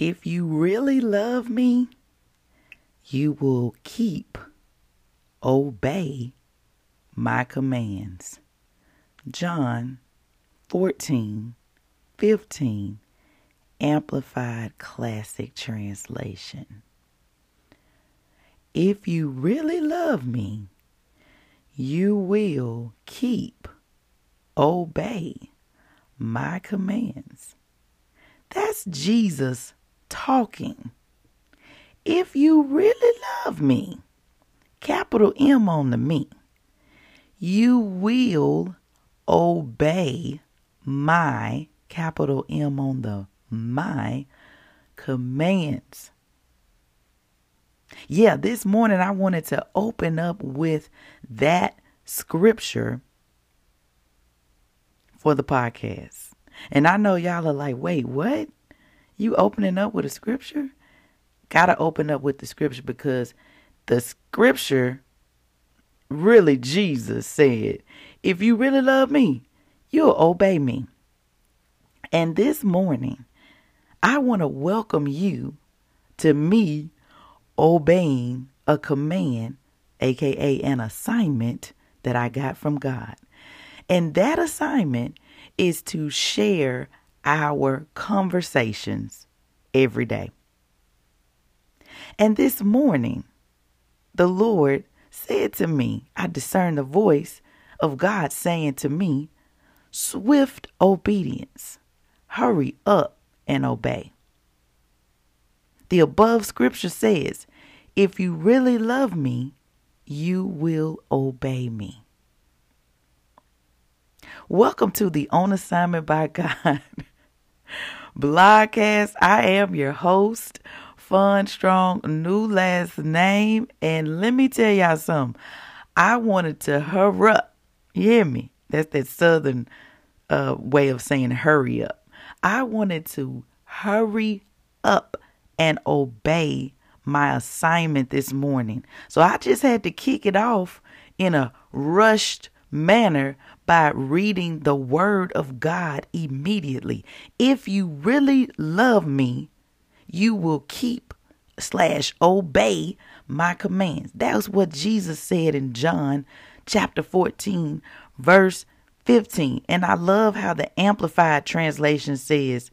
If you really love me, you will keep, obey my commands. John 14, 15, Amplified Classic Translation. If you really love me, you will keep, obey my commands. That's Jesus talking. If you really love me, capital M on the me, you will obey my, capital M on the my commands. Yeah, this morning I wanted to open up with that scripture for the podcast. And I know y'all are like, wait, what? You opening up with a scripture? Gotta open up with the scripture because the scripture, really, Jesus said, if you really love me, you'll obey me. And this morning, I want to welcome you to me obeying a command, aka an assignment that I got from God. And that assignment is to share our conversations every day. And this morning, the Lord said to me, I discerned the voice of God saying to me, Swift obedience, hurry up and obey. The above scripture says, If you really love me, you will obey me. Welcome to the On Assignment by God blogcast. I am your host, Fon Strong, new last name. And let me tell y'all something. I wanted to hurry up. You hear me? That's that southern uh, way of saying hurry up. I wanted to hurry up and obey my assignment this morning. So I just had to kick it off in a rushed manner by reading the word of God immediately. If you really love me, you will keep slash obey my commands. That's what Jesus said in John chapter 14, verse 15. And I love how the Amplified translation says,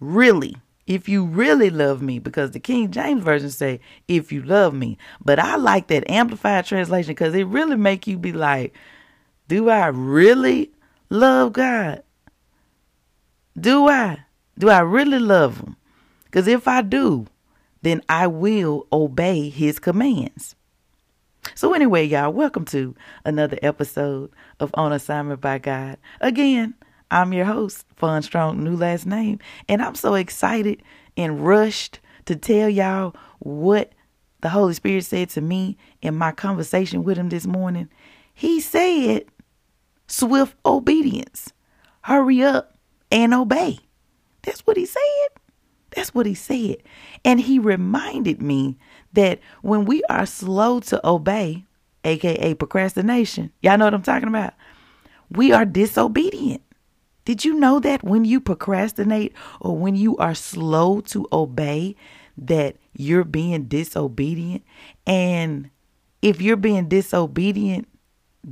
really, if you really love me, because the King James Version say, if you love me. But I like that Amplified translation because it really make you be like, do I really love God? Do I? Do I really love Him? Because if I do, then I will obey His commands. So, anyway, y'all, welcome to another episode of On Assignment by God. Again, I'm your host, Fon Strong, new last name, and I'm so excited and rushed to tell y'all what the Holy Spirit said to me in my conversation with Him this morning. He said, swift obedience. Hurry up and obey. That's what he said. That's what he said. And he reminded me that when we are slow to obey, aka procrastination, y'all know what I'm talking about? We are disobedient. Did you know that when you procrastinate or when you are slow to obey, that you're being disobedient? And if you're being disobedient,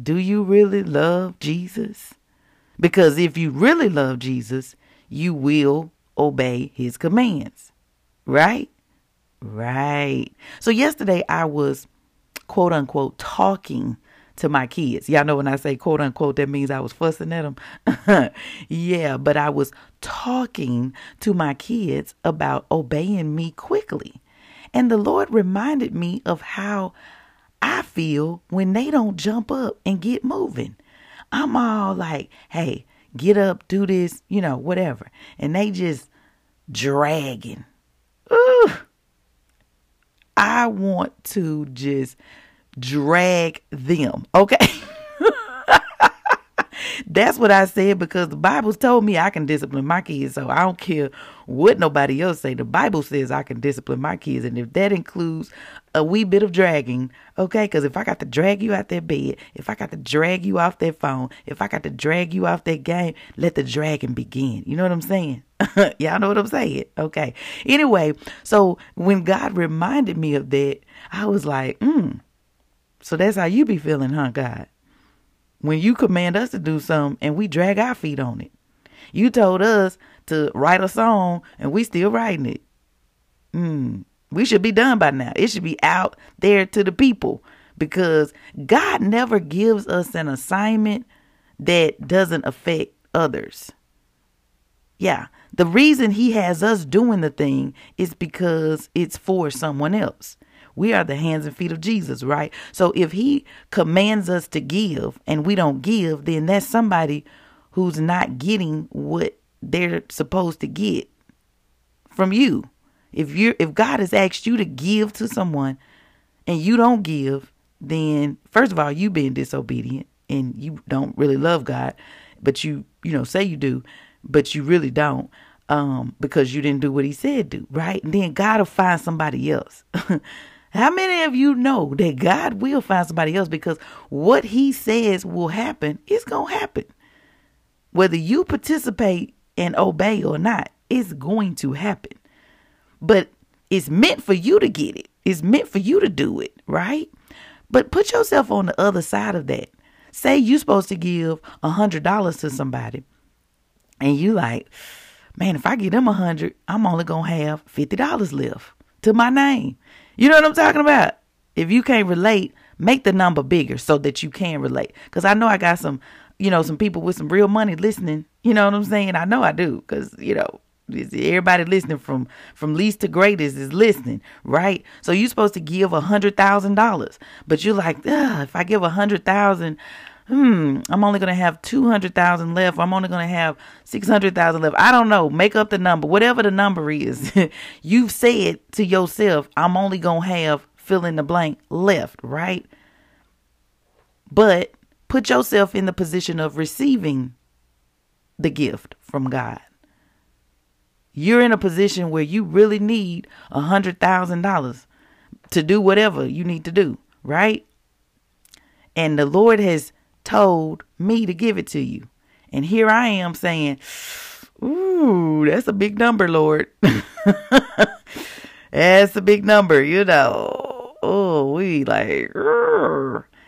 do you really love Jesus? Because if you really love Jesus, you will obey his commands. Right? Right. So yesterday I was quote unquote talking to my kids. Y'all know when I say quote unquote, that means I was fussing at them. yeah, but I was talking to my kids about obeying me quickly. And the Lord reminded me of how I feel when they don't jump up and get moving. I'm all like, hey, get up, do this, you know, whatever. And they just dragging. Ooh. I want to just drag them. Okay. That's what I said because the Bible's told me I can discipline my kids. So I don't care what nobody else say. The Bible says I can discipline my kids. And if that includes a wee bit of dragging, okay, because if I got to drag you out that bed, if I got to drag you off that phone, if I got to drag you off that game, let the dragging begin. You know what I'm saying? Y'all know what I'm saying? Okay. Anyway, so when God reminded me of that, I was like, hmm. So that's how you be feeling, huh, God? When you command us to do something and we drag our feet on it. You told us to write a song and we still writing it. Mm, we should be done by now. It should be out there to the people because God never gives us an assignment that doesn't affect others. Yeah, the reason he has us doing the thing is because it's for someone else. We are the hands and feet of Jesus, right? So if he commands us to give and we don't give, then that's somebody who's not getting what they're supposed to get from you. If you if God has asked you to give to someone and you don't give, then first of all, you've been disobedient and you don't really love God, but you, you know, say you do, but you really don't um because you didn't do what he said do, right? And then God will find somebody else. How many of you know that God will find somebody else because what he says will happen is going to happen? Whether you participate and obey or not, it's going to happen. But it's meant for you to get it. It's meant for you to do it, right? But put yourself on the other side of that. Say you're supposed to give a hundred dollars to somebody, and you like, man, if I give them a hundred, I'm only gonna have fifty dollars left to my name. You know what I'm talking about? If you can't relate, make the number bigger so that you can relate. Because I know I got some, you know, some people with some real money listening. You know what I'm saying? I know I do. Because, you know, everybody listening from from least to greatest is listening right so you're supposed to give a hundred thousand dollars but you're like if i give a hundred thousand hmm, I'm only going to have 200,000 left. I'm only going to have 600,000 left. I don't know. Make up the number, whatever the number is. You've said to yourself, I'm only going to have fill in the blank left, right? But put yourself in the position of receiving the gift from God. You're in a position where you really need a hundred thousand dollars to do whatever you need to do, right? And the Lord has told me to give it to you. And here I am saying, Ooh, that's a big number, Lord. that's a big number, you know. Oh, we like,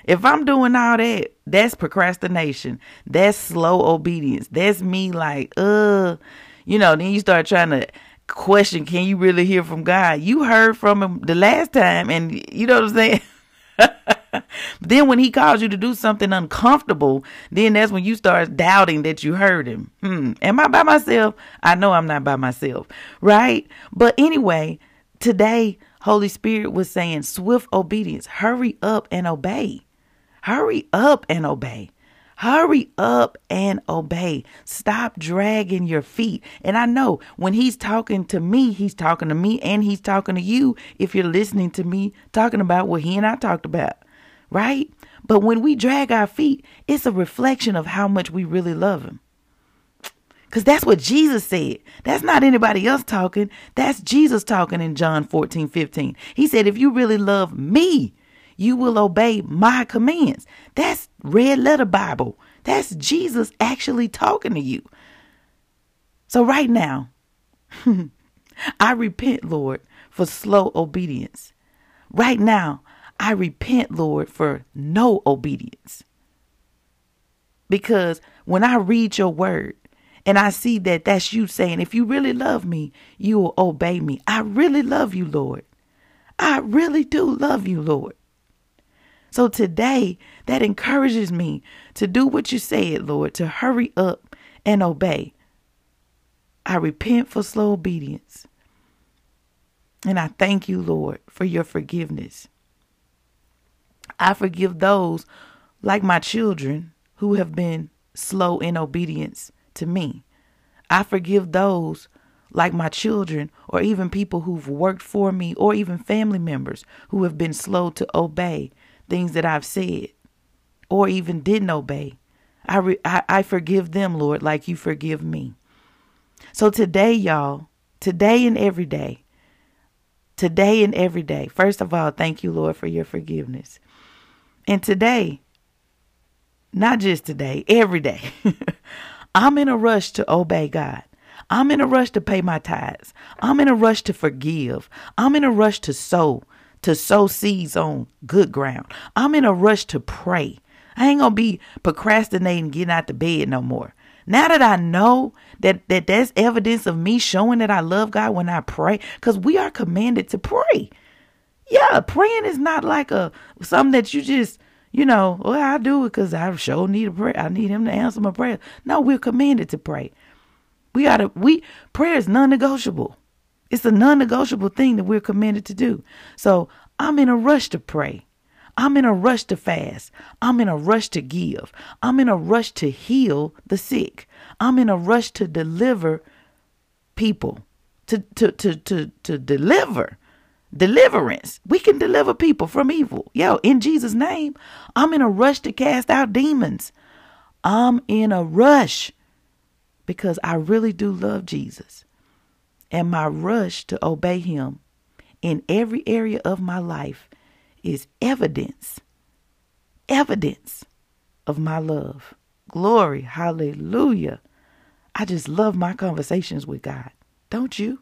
if I'm doing all that, that's procrastination. That's slow obedience. That's me like, uh, you know, then you start trying to question, can you really hear from God? You heard from him the last time, and you know what I'm saying? then when he calls you to do something uncomfortable, then that's when you start doubting that you heard him. Hmm, am I by myself? I know I'm not by myself, right? But anyway, today Holy Spirit was saying swift obedience. Hurry up and obey. Hurry up and obey. Hurry up and obey. Stop dragging your feet. And I know when he's talking to me, he's talking to me and he's talking to you if you're listening to me talking about what he and I talked about right? But when we drag our feet, it's a reflection of how much we really love Him. Because that's what Jesus said. That's not anybody else talking. That's Jesus talking in John 14, 15. He said, If you really love me, you will obey my commands. That's red letter Bible. That's Jesus actually talking to you. So, right now, I repent, Lord, for slow obedience. Right now, I repent, Lord, for no obedience. Because when I read your word and I see that that's you saying, if you really love me, you will obey me. I really love you, Lord. I really do love you, Lord. So today, that encourages me to do what you said, Lord, to hurry up and obey. I repent for slow obedience. And I thank you, Lord, for your forgiveness. I forgive those, like my children, who have been slow in obedience to me. I forgive those, like my children, or even people who've worked for me, or even family members who have been slow to obey things that I've said, or even didn't obey. I, re- I, I forgive them, Lord, like you forgive me. So today, y'all, today and every day, today and every day, first of all, thank you, Lord, for your forgiveness. And today, not just today, every day, I'm in a rush to obey God. I'm in a rush to pay my tithes. I'm in a rush to forgive. I'm in a rush to sow, to sow seeds on good ground. I'm in a rush to pray. I ain't gonna be procrastinating getting out the bed no more. Now that I know that, that that's evidence of me showing that I love God when I pray, because we are commanded to pray. Yeah, praying is not like a something that you just, you know, well, I do it because I sure need a prayer. I need him to answer my prayer. No, we're commanded to pray. We gotta we prayer is non-negotiable. It's a non-negotiable thing that we're commanded to do. So I'm in a rush to pray. I'm in a rush to fast. I'm in a rush to give. I'm in a rush to heal the sick. I'm in a rush to deliver people. To to to to to deliver. Deliverance. We can deliver people from evil. Yo, in Jesus' name. I'm in a rush to cast out demons. I'm in a rush because I really do love Jesus. And my rush to obey him in every area of my life is evidence, evidence of my love. Glory, hallelujah. I just love my conversations with God. Don't you?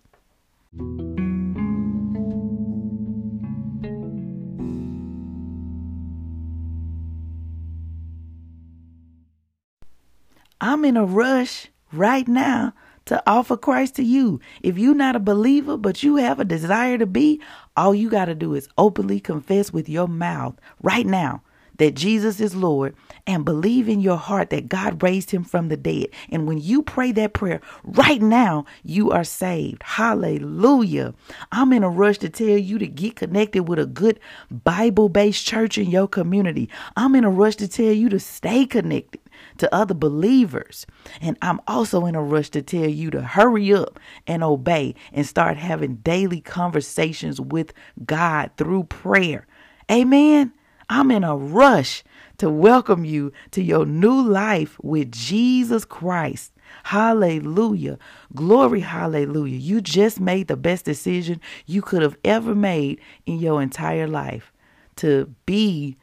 I'm in a rush right now to offer Christ to you. If you're not a believer, but you have a desire to be, all you got to do is openly confess with your mouth right now that Jesus is Lord and believe in your heart that God raised him from the dead. And when you pray that prayer right now, you are saved. Hallelujah. I'm in a rush to tell you to get connected with a good Bible based church in your community. I'm in a rush to tell you to stay connected to other believers. And I'm also in a rush to tell you to hurry up and obey and start having daily conversations with God through prayer. Amen. I'm in a rush to welcome you to your new life with Jesus Christ. Hallelujah. Glory, hallelujah. You just made the best decision you could have ever made in your entire life to be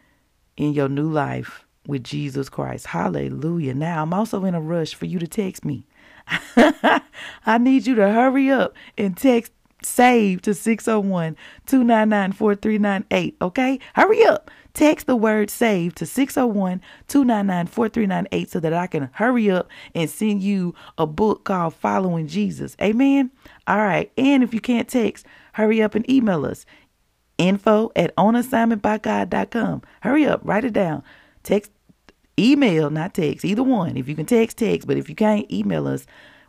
in your new life with Jesus Christ. Hallelujah. Now, I'm also in a rush for you to text me. I need you to hurry up and text save to 601 299 4398. Okay? Hurry up. Text the word save to 601 299 4398 so that I can hurry up and send you a book called Following Jesus. Amen? All right. And if you can't text, hurry up and email us info at onassignmentbygod.com. Hurry up. Write it down. Text, email, not text, either one. If you can text, text. But if you can't, email us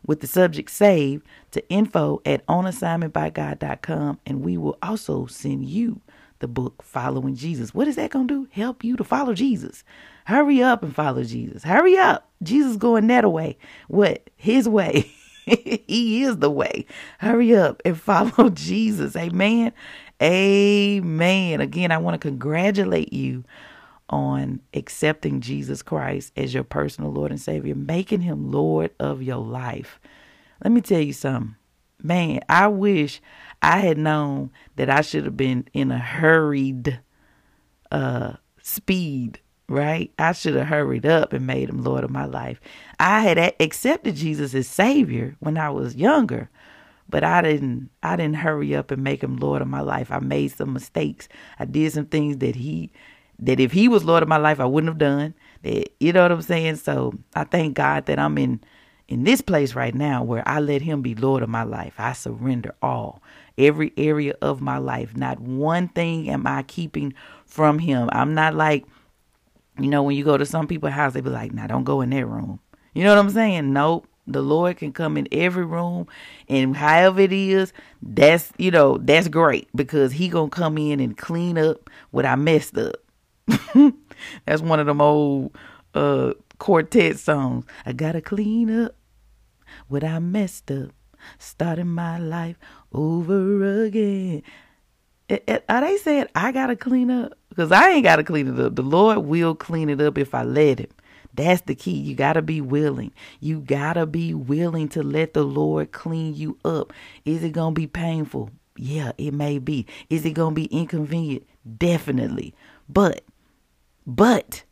with the subject save to info at onassignmentbygod.com and we will also send you the book Following Jesus. What is that going to do? Help you to follow Jesus. Hurry up and follow Jesus. Hurry up. Jesus going that way. What? His way. he is the way. Hurry up and follow Jesus. Amen. Amen. Again, I want to congratulate you on accepting Jesus Christ as your personal Lord and Savior, making him Lord of your life. Let me tell you something. Man, I wish I had known that I should have been in a hurried uh speed, right? I should have hurried up and made him Lord of my life. I had accepted Jesus as Savior when I was younger, but I didn't I didn't hurry up and make him Lord of my life. I made some mistakes. I did some things that he that if he was Lord of my life, I wouldn't have done. That you know what I'm saying? So I thank God that I'm in in this place right now where I let him be Lord of my life. I surrender all, every area of my life. Not one thing am I keeping from him. I'm not like, you know, when you go to some people's house, they be like, now don't go in their room. You know what I'm saying? Nope. The Lord can come in every room and however it is, that's, you know, that's great because he to come in and clean up what I messed up. that's one of them old uh quartet songs. I got to clean up what I messed up. starting my life over again. Are they saying I gotta clean up? Because I ain't gotta clean it up. The Lord will clean it up if I let Him. That's the key. You gotta be willing. You gotta be willing to let the Lord clean you up. Is it gonna be painful? Yeah, it may be. Is it gonna be inconvenient? Definitely. But, but,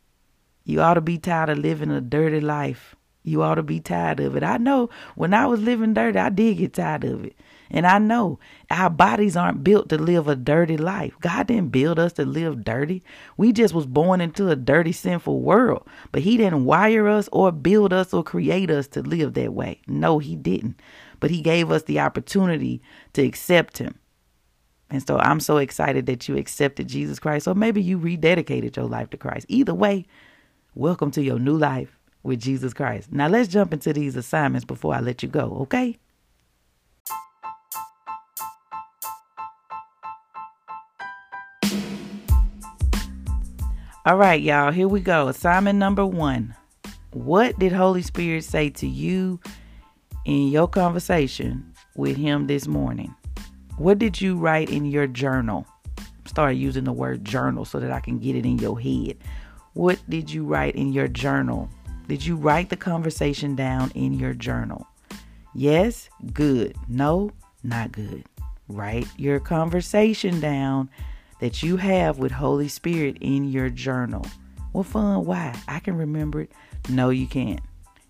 you ought to be tired of living a dirty life. You ought to be tired of it. I know when I was living dirty, I did get tired of it. And I know our bodies aren't built to live a dirty life. God didn't build us to live dirty. We just was born into a dirty, sinful world. But he didn't wire us or build us or create us to live that way. No, he didn't. But he gave us the opportunity to accept him. And so I'm so excited that you accepted Jesus Christ. Or maybe you rededicated your life to Christ. Either way, welcome to your new life with Jesus Christ. Now let's jump into these assignments before I let you go, okay? All right, y'all, here we go. Assignment number one. What did Holy Spirit say to you in your conversation with Him this morning? What did you write in your journal? Start using the word journal so that I can get it in your head. What did you write in your journal? Did you write the conversation down in your journal? Yes, good. No, not good. Write your conversation down that you have with Holy Spirit in your journal. Well, Fon. Why? I can remember it. No, you can't.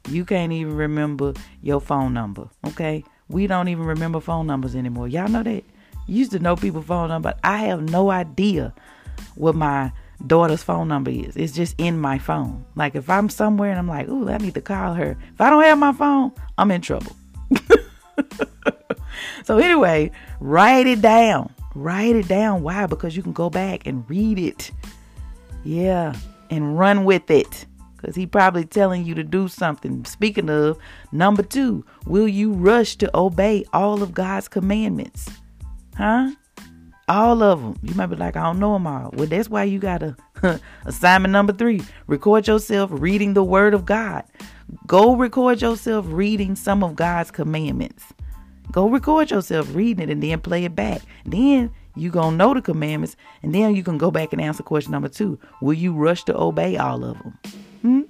You can't even remember your phone number. Okay? We don't even remember phone numbers anymore. Y'all know that? Used to know people's phone number. But I have no idea what my daughter's phone number is. It's just in my phone. Like if I'm somewhere and I'm like, ooh, I need to call her. If I don't have my phone, I'm in trouble. so anyway, write it down. Write it down. Why? Because you can go back and read it. Yeah. And run with it. Because he probably telling you to do something. Speaking of, number two, will you rush to obey all of God's commandments? Huh? All of them. You might be like, I don't know them all. Well, that's why you got to, assignment number three, record yourself reading the word of God. Go record yourself reading some of God's commandments. Go record yourself reading it and then play it back. Then you gonna know the commandments, and then you can go back and answer question number two. Will you rush to obey all of them? Hmm?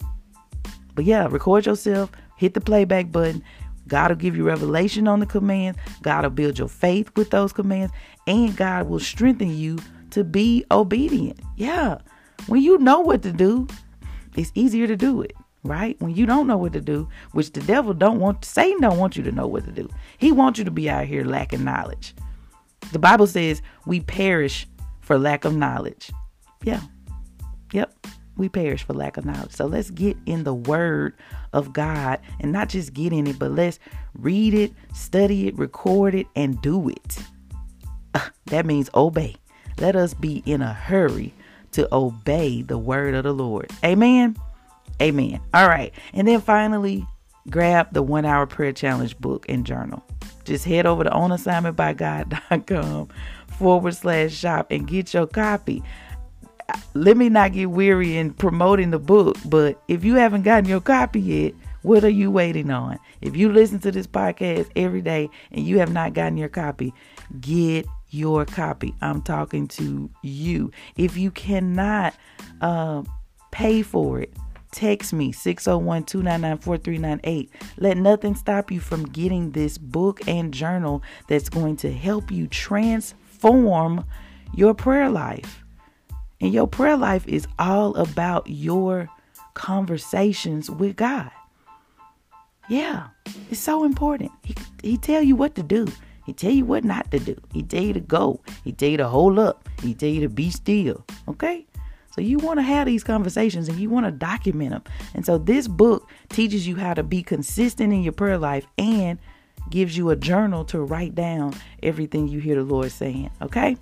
But yeah, record yourself, hit the playback button. God will give you revelation on the commands. God will build your faith with those commands, and God will strengthen you to be obedient. Yeah. When you know what to do, it's easier to do it right? When you don't know what to do, which the devil don't want, Satan don't want you to know what to do. He wants you to be out here lacking knowledge. The Bible says we perish for lack of knowledge. Yeah. Yep. We perish for lack of knowledge. So let's get in the word of God and not just get in it, but let's read it, study it, record it, and do it. Uh, that means obey. Let us be in a hurry to obey the word of the Lord. Amen. Amen. All right. And then finally, grab the one hour prayer challenge book and journal. Just head over to onassignmentbygod.com forward slash shop and get your copy. Let me not get weary in promoting the book, but if you haven't gotten your copy yet, what are you waiting on? If you listen to this podcast every day and you have not gotten your copy, get your copy. I'm talking to you. If you cannot uh, pay for it, Text me 601 299 4398. Let nothing stop you from getting this book and journal that's going to help you transform your prayer life. And your prayer life is all about your conversations with God. Yeah, it's so important. He, he tell you what to do. He tell you what not to do. He tell you to go. He tell you to hold up. He tell you to be still. Okay? So you want to have these conversations and you want to document them. And so this book teaches you how to be consistent in your prayer life and gives you a journal to write down everything you hear the Lord saying. Okay?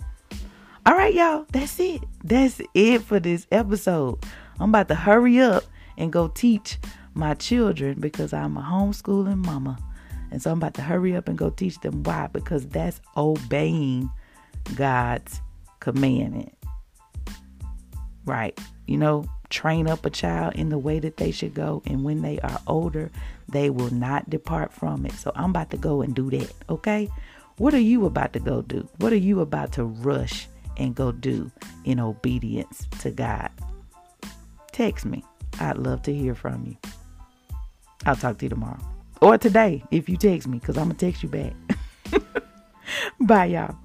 All right, y'all. That's it. That's it for this episode. I'm about to hurry up and go teach my children because I'm a homeschooling mama. And so I'm about to hurry up and go teach them why because that's obeying God's commandment right? You know, train up a child in the way that they should go, and when they are older, they will not depart from it. So I'm about to go and do that, okay? What are you about to go do? What are you about to rush and go do in obedience to God? Text me. I'd love to hear from you. I'll talk to you tomorrow. Or today if you text me, because I'm going to text you back. Bye, y'all.